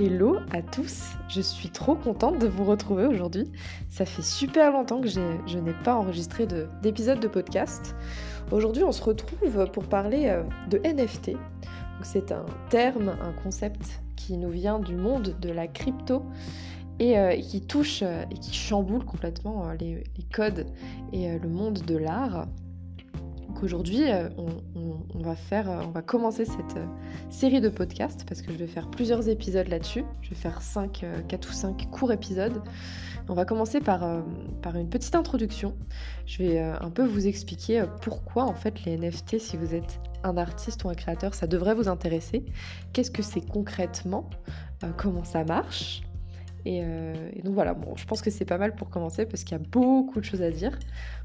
Hello à tous, je suis trop contente de vous retrouver aujourd'hui. Ça fait super longtemps que je n'ai pas enregistré d'épisode de, podcast. Aujourd'hui on se retrouve pour parler euh, de NFT. C'est un terme, un concept qui nous vient du monde de la crypto et euh, qui touche euh, et qui chamboule complètement les, codes et le monde de l'art. Aujourd'hui, euh, on, va faire, euh, on va commencer cette euh, série de podcasts parce que je vais faire plusieurs épisodes là-dessus. Je vais faire 5, 4 ou 5 courts épisodes. On va commencer par, par une petite introduction. Je vais un peu vous expliquer pourquoi en fait les NFT, si vous êtes un artiste ou un créateur, ça devrait vous intéresser. Qu'est-ce que c'est concrètement? Comment ça marche? Et, donc voilà, je pense que c'est pas mal pour commencer parce qu'il y a beaucoup de choses à dire.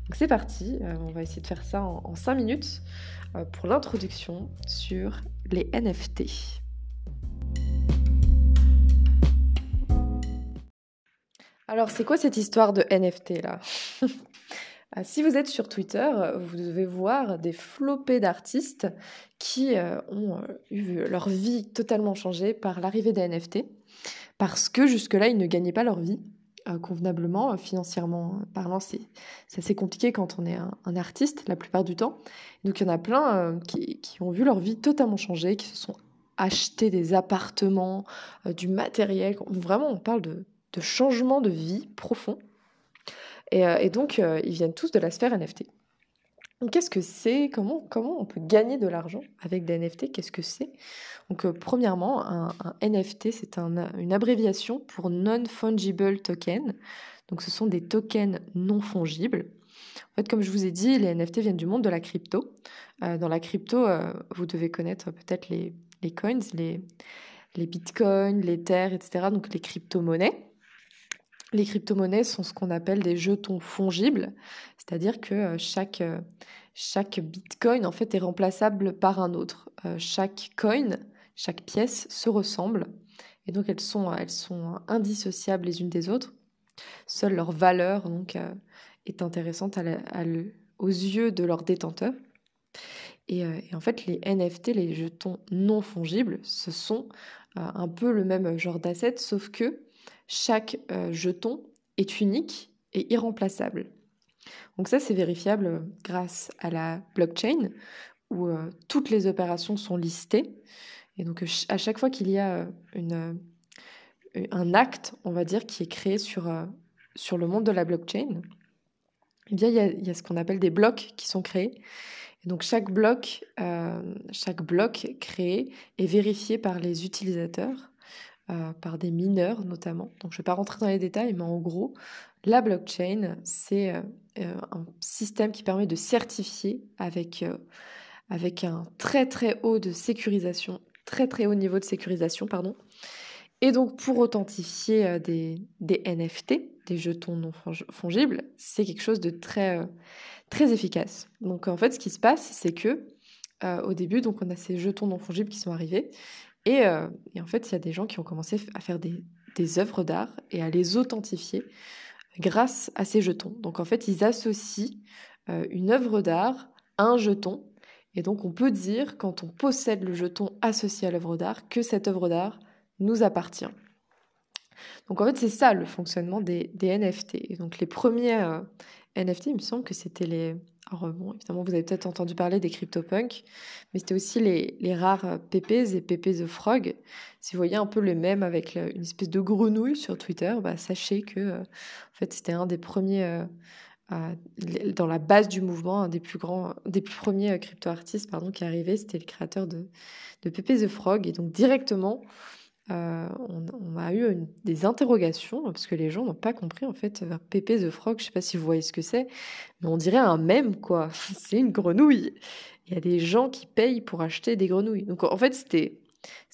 Donc c'est parti, euh, on va essayer de faire ça en, 5 minutes euh, pour l'introduction sur les NFT. Alors c'est quoi cette histoire de NFT là? Si vous êtes sur Twitter, vous devez voir des flopées d'artistes qui euh, ont eu leur vie totalement changée par l'arrivée des NFT parce que jusque-là, ils ne gagnaient pas leur vie. Euh, convenablement, euh, financièrement parlant, c'est assez compliqué quand on est un, artiste la plupart du temps. Donc il y en a plein euh, qui, ont vu leur vie totalement changer, qui se sont achetés des appartements, du matériel. Vraiment, on parle de, changement de vie profond. Et, donc, ils viennent tous de la sphère NFT. Qu'est-ce que c'est? Comment, comment on peut gagner de l'argent avec des NFT Qu'est-ce que c'est? Donc, euh, premièrement, un, NFT, c'est une abréviation pour Non-Fungible Token. Donc, ce sont des tokens non fongibles. En fait, comme je vous ai dit, les NFT viennent du monde de la crypto. Euh, dans la crypto, euh, vous devez connaître peut-être les, coins, les, les bitcoins, l'ether, etc. Donc, les crypto-monnaies. Les crypto-monnaies sont ce qu'on appelle des jetons fongibles, c'est-à-dire que euh, chaque, euh, chaque bitcoin en fait est remplaçable par un autre. Euh, chaque coin, chaque pièce se ressemble et donc elles sont, elles sont indissociables les unes des autres. Seule leur valeur donc est intéressante aux yeux de leurs détenteurs. Et, et, en fait, les NFT, les jetons non fongibles, ce sont un peu le même genre d'assets, sauf que chaque euh, jeton est unique et irremplaçable. Donc ça, c'est vérifiable grâce à la blockchain où euh, toutes les opérations sont listées. Et donc à chaque fois qu'il y a euh, un acte, on va dire, qui est créé sur, sur le monde de la blockchain, eh bien, il y a, il y a ce qu'on appelle des blocs qui sont créés. Et donc chaque bloc, chaque bloc créé est vérifié par les utilisateurs euh, par des mineurs notamment. Donc je ne vais pas rentrer dans les détails, mais en gros, la blockchain, c'est euh, euh, un système qui permet de certifier avec, avec un très très haut de sécurisation, très très haut niveau de sécurisation, pardon. Et donc pour authentifier des, NFT, des jetons non fongibles, c'est quelque chose de très, très efficace. Donc en fait, ce qui se passe, c'est que au début, donc on a ces jetons non fongibles qui sont arrivés, euh, et, en fait, il y a des gens qui ont commencé à faire des, œuvres d'art et à les authentifier grâce à ces jetons. Donc en fait, ils associent euh, une œuvre d'art à un jeton. Et donc on peut dire, quand on possède le jeton associé à l'œuvre d'art, que cette œuvre d'art nous appartient. Donc en fait, c'est ça le fonctionnement des, NFT. Et donc les premiers euh, NFT, il me semble que c'était les, alors euh, bon, évidemment, vous avez peut-être entendu parler des CryptoPunks, mais c'était aussi les, les rares Pépés et Pépés the Frog. Si vous voyez un peu le même avec une espèce de grenouille sur Twitter, bah, sachez que euh, en fait, c'était un des premiers, euh, dans la base du mouvement, un des plus grands, des plus premiers crypto-artistes pardon, qui arrivé, c'était le créateur de, de the Frog. Et donc directement, euh, on, a eu des interrogations parce que les gens n'ont pas compris en fait Pépé the Frog. Je sais pas si vous voyez ce que c'est, mais on dirait un mème quoi. c'est une grenouille. Il y a des gens qui payent pour acheter des grenouilles. Donc en fait c'était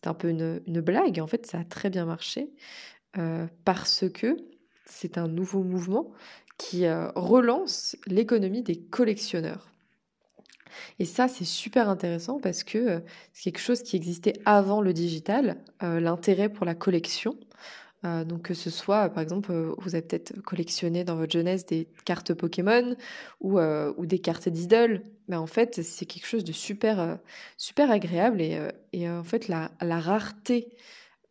un peu une, blague. En fait ça a très bien marché euh, parce que c'est un nouveau mouvement qui euh, relance l'économie des collectionneurs. Et ça, c'est super intéressant parce que euh, c'est quelque chose qui existait avant le digital, euh, l'intérêt pour la collection. Euh, donc que ce soit, par exemple, vous avez peut-être collectionné dans votre jeunesse des cartes Pokémon ou, des cartes d'idoles. Mais en fait, c'est quelque chose de super, super agréable et, en fait, la, la rareté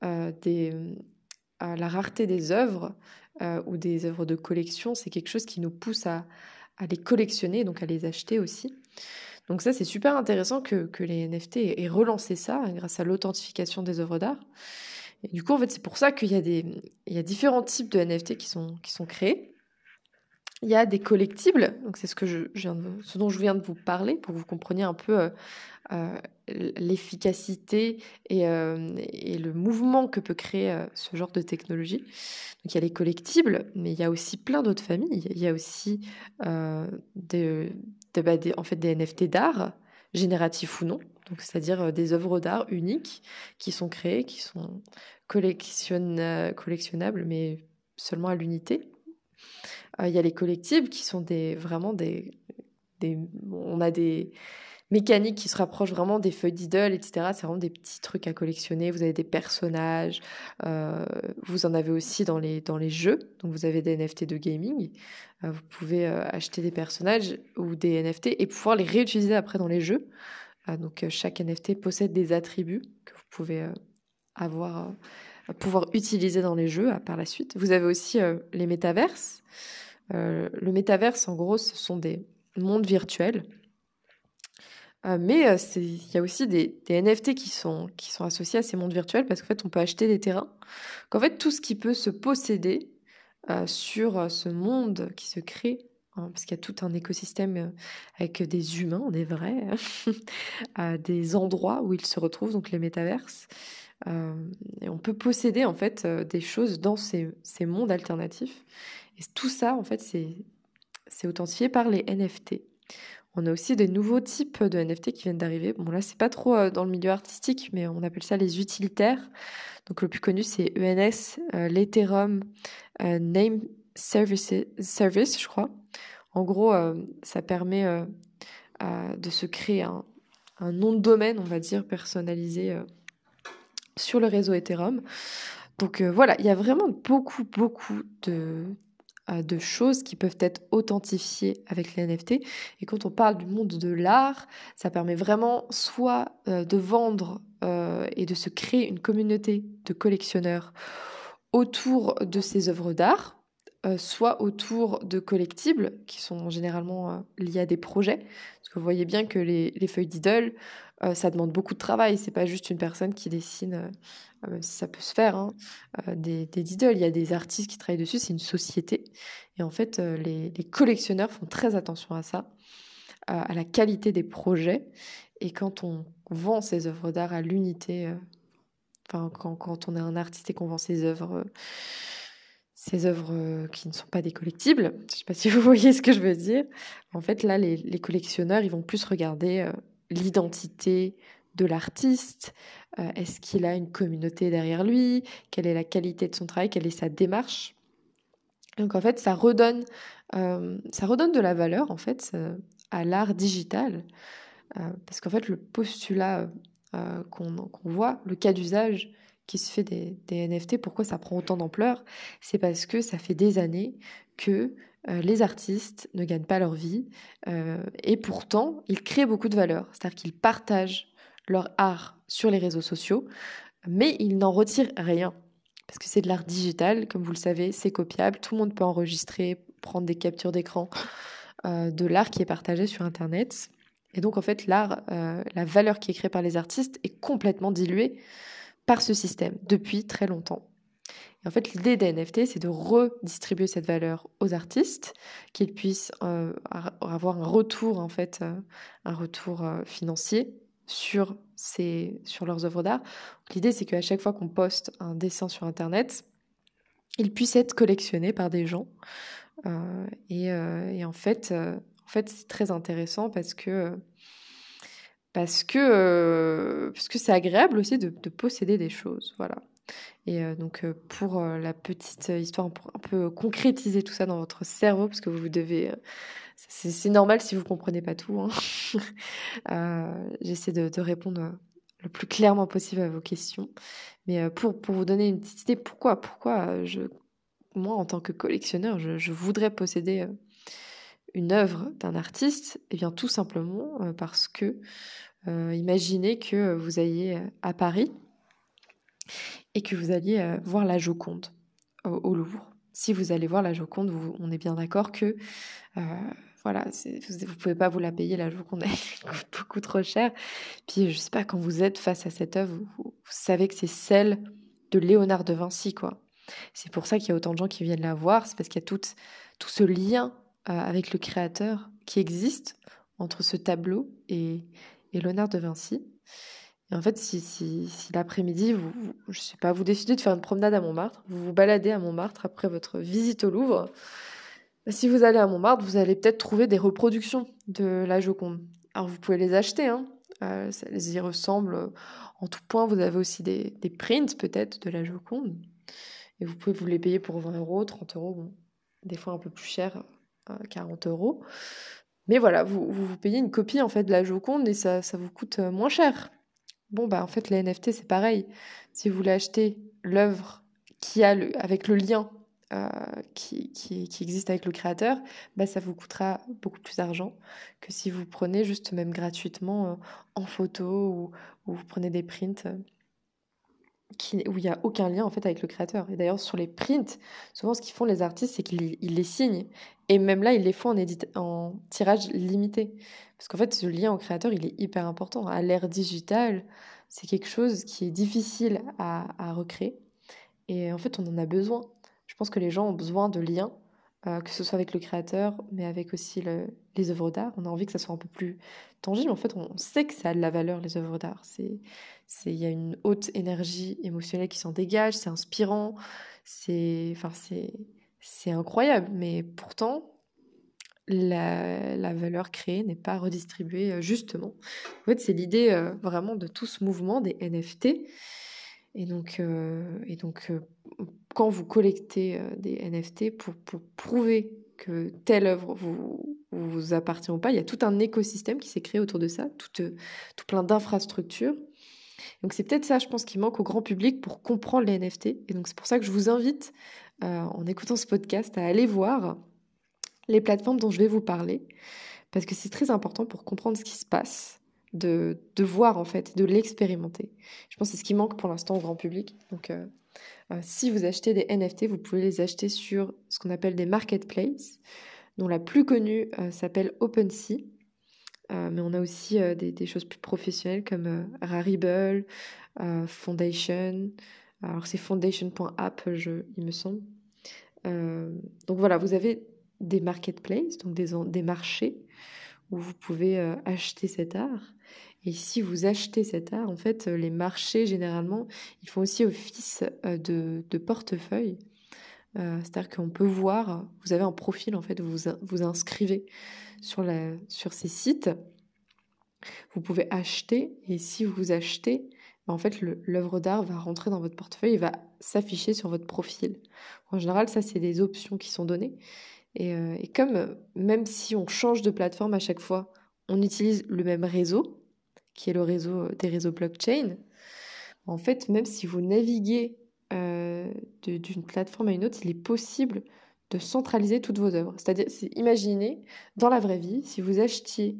des, la rareté des œuvres ou des œuvres de collection, c'est quelque chose qui nous pousse à, à les collectionner, donc à les acheter aussi. Donc ça, c'est super intéressant que, les NFT aient relancé ça hein, grâce à l'authentification des œuvres d'art. Et du coup, en fait, c'est pour ça qu'il y, a des, il y a différents types de NFT qui sont, qui sont créés. Il y a des collectibles, donc c'est ce dont je viens de vous parler pour que vous compreniez un peu euh, euh, l'efficacité et, euh, et, le mouvement que peut créer ce genre de technologie. Donc il y a les collectibles, mais il y a aussi plein d'autres familles. Il y a aussi des, bah, en fait, des NFT d'art, génératifs ou non, donc c'est-à-dire des œuvres d'art uniques qui sont créées, qui sont collectionnables, mais seulement à l'unité. Il y a les collectibles qui sont des, vraiment des... On a des mécaniques qui se rapprochent vraiment des feuilles d'idole, etc. C'est vraiment des petits trucs à collectionner. Vous avez des personnages. vous en avez aussi dans les, dans les jeux. Donc vous avez des NFT de gaming. vous pouvez acheter des personnages ou des NFT et pouvoir les réutiliser après dans les jeux. donc chaque NFT possède des attributs que vous pouvez avoir pouvoir utiliser dans les jeux par la suite. Vous avez aussi les métaverses. Euh, le métaverse, en gros, ce sont des mondes virtuels. Euh, mais euh, il y a aussi des, NFT qui sont, associés à ces mondes virtuels parce qu'en fait, on peut acheter des terrains. Qu'en fait, tout ce qui peut se posséder sur ce monde qui se crée hein, parce qu'il y a tout un écosystème avec des humains, des vrais, des endroits où ils se retrouvent, donc les métaverses. on peut posséder en fait des choses dans ces mondes alternatifs. Et tout ça, en fait, c'est authentifié par les NFT. On a aussi des nouveaux types de NFT qui viennent d'arriver. Bon, là, c'est pas trop euh, dans le milieu artistique, mais on appelle ça les utilitaires. Donc, le plus connu, c'est ENS, euh, l'Ethereum euh, Name Service, je crois. En gros, ça permet de se créer un, nom de domaine, on va dire, personnalisé sur le réseau Ethereum. Donc voilà, il y a vraiment beaucoup, beaucoup de, de choses qui peuvent être authentifiées avec les NFT. Et quand on parle du monde de l'art, ça permet vraiment soit euh, de vendre euh, et de se créer une communauté de collectionneurs autour de ces œuvres d'art, soit autour de collectibles qui sont généralement liés à des projets. Vous voyez bien que les, les feuilles d'idole, ça demande beaucoup de travail. C'est pas juste une personne qui dessine même si ça peut se faire, hein, des, des Il y a des artistes qui travaillent dessus, c'est une société. Et en fait, les, collectionneurs font très attention à ça, à la qualité des projets. Et quand on vend ses œuvres d'art à l'unité, enfin, quand, quand, on est un artiste et qu'on vend ses œuvres, ces œuvres qui ne sont pas des collectibles, je ne sais pas si vous voyez ce que je veux dire, en fait, là, les, collectionneurs, ils vont plus regarder l'identité de l'artiste, euh, est-ce qu'il a une communauté derrière lui? Quelle est la qualité de son travail? Quelle est sa démarche? Donc en fait, ça redonne, euh, ça redonne de la valeur en fait euh, à l'art digital, parce qu'en fait le postulat qu'on voit, le cas d'usage qui se fait des, NFT, pourquoi ça prend autant d'ampleur? C'est parce que ça fait des années que les artistes ne gagnent pas leur vie et pourtant ils créent beaucoup de valeur, c'est-à-dire qu'ils partagent leur art sur les réseaux sociaux, mais ils n'en retirent rien. Parce que c'est de l'art digital, comme vous le savez, c'est copiable, tout le monde peut enregistrer, prendre des captures d'écran euh, de l'art qui est partagé sur Internet. Et donc en fait, l'art, euh, la valeur qui est créée par les artistes est complètement diluée par ce système depuis très longtemps. Et en fait, l'idée des NFT, c'est de redistribuer cette valeur aux artistes, qu'ils puissent euh, avoir un retour en fait, un retour financier sur, ces, sur leurs œuvres d'art. L'idée, c'est qu'à chaque fois qu'on poste un dessin sur Internet, il puisse être collectionné par des gens. Euh, euh, et, en fait, euh, en fait c'est très intéressant parce que parce que parce que c'est agréable aussi de, de, posséder des choses. Voilà. Et donc pour la petite histoire, pour un peu concrétiser tout ça dans votre cerveau, parce que vous devez c'est normal si vous comprenez pas tout. Hein. Euh, j'essaie de, répondre le plus clairement possible à vos questions. Mais euh, pour, pour vous donner une petite idée, pourquoi, pourquoi euh, je, moi, en tant que collectionneur, je, voudrais posséder une œuvre d'un artiste Eh bien, tout simplement parce que imaginez que vous ayez à Paris et que vous alliez voir la Joconde au, Louvre. Si vous allez voir la Joconde, on est bien d'accord que voilà, vous ne pouvez pas vous la payer la Joconde, elle coûte beaucoup trop cher. Puis je sais pas, quand vous êtes face à cette œuvre, vous, savez que c'est celle de Léonard de Vinci, quoi. C'est pour ça qu'il y a autant de gens qui viennent la voir, c'est parce qu'il y a tout, tout ce lien avec le créateur qui existe entre ce tableau et, et Léonard de Vinci. Et en fait, si, si, si l'après-midi, vous, je sais pas, vous décidez de faire une promenade à Montmartre, vous vous baladez à Montmartre après votre visite au Louvre, bah, si vous allez à Montmartre, vous allez peut-être trouver des reproductions de la Joconde. Alors vous pouvez les acheter, hein. Euh, ça y ressemble en tout point. Vous avez aussi des, des prints peut-être de la Joconde. Et vous pouvez vous les payer pour 20 euros, 30 euros, des fois un peu plus cher, 40 euh, euros. Mais voilà, vous, vous, payez une copie en fait de la Joconde et ça, ça vous coûte euh, moins cher. Bon, bah en fait, les NFT, c'est pareil. Si vous voulez acheter l'œuvre qui a le, avec le lien euh, qui, qui, qui, existe avec le créateur, bah, ça vous coûtera beaucoup plus d'argent que si vous prenez juste même gratuitement en photo ou, vous prenez des prints où il n'y a aucun lien en fait avec le créateur. Et d'ailleurs sur les prints, souvent ce qu'ils font les artistes, c'est qu'ils les signent. Et même là, ils les font en, en tirage limité. Parce qu'en fait, ce lien au créateur, il est hyper important. À l'ère digitale, c'est quelque chose qui est difficile à, à recréer. Et en fait, on en a besoin. Je pense que les gens ont besoin de liens, euh, que ce soit avec le créateur, mais avec aussi les œuvres d'art. On a envie que ça soit un peu plus tangible. En fait, on sait que ça a de la valeur, les œuvres d'art. Il y a une haute énergie émotionnelle qui s'en dégage, c'est inspirant, c'est enfin, incroyable. Mais pourtant, la, la, valeur créée n'est pas redistribuée euh, justement. En fait, c'est l'idée euh, vraiment de tout ce mouvement des NFT. Et donc, et donc quand vous collectez euh, des NFT pour, pour prouver que telle œuvre vous, vous appartient ou pas, il y a tout un écosystème qui s'est créé autour de ça, tout, euh, tout plein d'infrastructures. Donc c'est peut-être ça, je pense, qui manque au grand public pour comprendre les NFT. Et donc c'est pour ça que je vous invite, euh, en écoutant ce podcast, à aller voir les plateformes dont je vais vous parler, parce que c'est très important pour comprendre ce qui se passe, de, voir en fait, de l'expérimenter. Je pense que c'est ce qui manque pour l'instant au grand public. Donc euh, si vous achetez des NFT, vous pouvez les acheter sur ce qu'on appelle des marketplaces, dont la plus connue euh, s'appelle OpenSea. Euh, mais on a aussi des, choses plus professionnelles comme Rarible, Foundation. Alors c'est foundation.app, il me semble. donc voilà, vous avez des marketplaces, donc des, des marchés où vous pouvez acheter cet art. Et si vous achetez cet art, en fait, les marchés, généralement, ils font aussi office euh, de, de portefeuille. Euh, c'est-à-dire qu'on peut voir, vous avez un profil, en fait, vous vous inscrivez sur, la, sur ces sites. Vous pouvez acheter, et si vous achetez, ben, en fait, l'œuvre d'art va rentrer dans votre portefeuille et va s'afficher sur votre profil. En général, ça, c'est des options qui sont données. Et, euh, comme même si on change de plateforme à chaque fois, on utilise le même réseau, qui est le réseau des réseaux blockchain, en fait, même si vous naviguez euh, d'une plateforme à une autre, il est possible de centraliser toutes vos œuvres. C'est-à-dire, imaginez, dans la vraie vie, si vous achetiez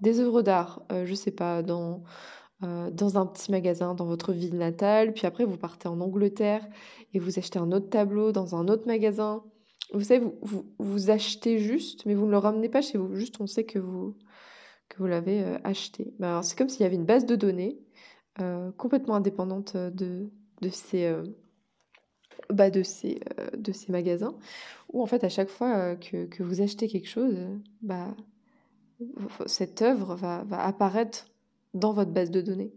des œuvres d'art, euh, je sais pas, dans, euh, dans un petit magasin dans votre ville natale, puis après vous partez en Angleterre et vous achetez un autre tableau dans un autre magasin. Vous savez, vous, vous, achetez juste, mais vous ne le ramenez pas chez vous. Juste, on sait que vous, que vous l'avez euh, acheté. Bah, c'est comme s'il y avait une base de données euh, complètement indépendante de, de ces, bah, de, ces, de ces magasins, où en fait à chaque fois que, que vous achetez quelque chose, bah, cette œuvre va, va, apparaître dans votre base de données.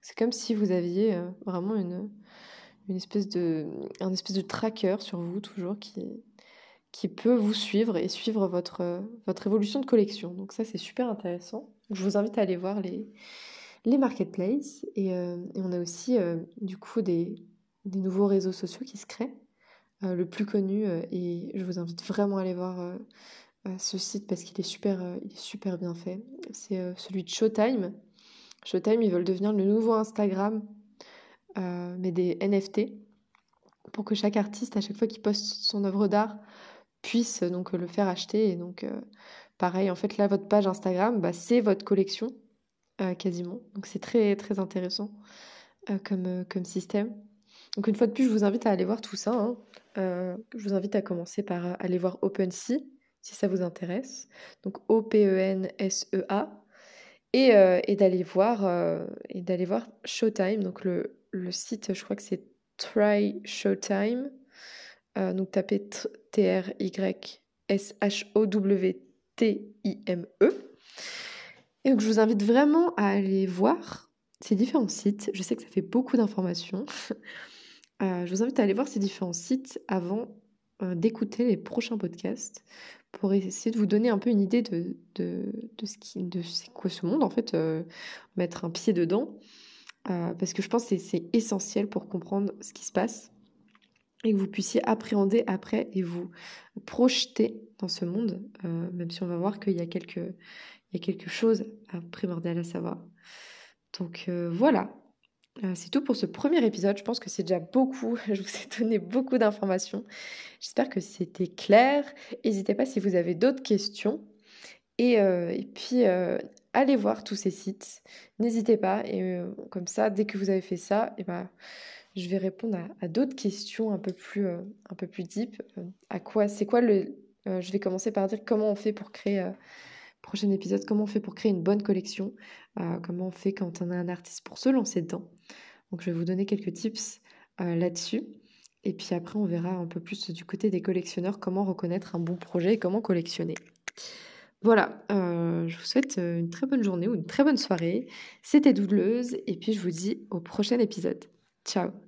C'est comme si vous aviez vraiment une, une espèce de, un espèce de tracker sur vous toujours qui, qui peut vous suivre et suivre votre, votre évolution de collection. Donc ça, c'est super intéressant. Je vous invite à aller voir les, les marketplaces. Et, euh, on a aussi, euh, du coup, des, des, nouveaux réseaux sociaux qui se créent. Euh, le plus connu, et je vous invite vraiment à aller voir ce site parce qu'il est, est super bien fait, c'est celui de Showtime. Showtime, ils veulent devenir le nouveau Instagram, mais des NFT, pour que chaque artiste, à chaque fois qu'il poste son œuvre d'art, puisse donc le faire acheter. Et donc, euh, pareil, en fait, là, votre page Instagram, bah, c'est votre collection, euh, quasiment. Donc, c'est très, très intéressant euh, comme, comme système. Donc une fois de plus, je vous invite à aller voir tout ça. Hein. je vous invite à commencer par aller voir OpenSea si ça vous intéresse. Donc O-P-E-N-S-E-A. Et, et d'aller voir, et d'aller voir Showtime. Donc le, le site, je crois que c'est Try Showtime. donc tapez T-R-Y-S-H-O-W-T-I-M-E. Et donc je vous invite vraiment à aller voir ces différents sites. Je sais que ça fait beaucoup d'informations. Euh, je vous invite à aller voir ces différents sites avant euh, d'écouter les prochains podcasts pour essayer de vous donner un peu une idée de, de, de ce qui, de c'est quoi ce monde en fait, euh, mettre un pied dedans. parce que je pense que c'est essentiel pour comprendre ce qui se passe et que vous puissiez appréhender après et vous projeter dans ce monde, même si on va voir qu'il y a y a quelque chose à primordial à savoir. Donc euh, voilà, euh, c'est tout pour ce premier épisode. Je pense que c'est déjà beaucoup. Je vous ai donné beaucoup d'informations. J'espère que c'était clair. N'hésitez pas si vous avez d'autres questions. Et, euh, puis, allez voir tous ces sites. N'hésitez pas. Et comme ça, dès que vous avez fait ça, et eh ben, je vais répondre à, d'autres questions un peu plus, un peu plus deep. à quoi C'est quoi le. je vais commencer par dire comment on fait pour créer prochain épisode, comment on fait pour créer une bonne collection, euh, comment on fait quand on a un artiste pour se lancer dedans? Donc je vais vous donner quelques tips euh, là-dessus. Et puis après, on verra un peu plus du côté des collectionneurs, comment reconnaître un bon projet et comment collectionner. Voilà, euh, je vous souhaite une très bonne journée ou une très bonne soirée. C'était Doudleuse et puis je vous dis au prochain épisode. Ciao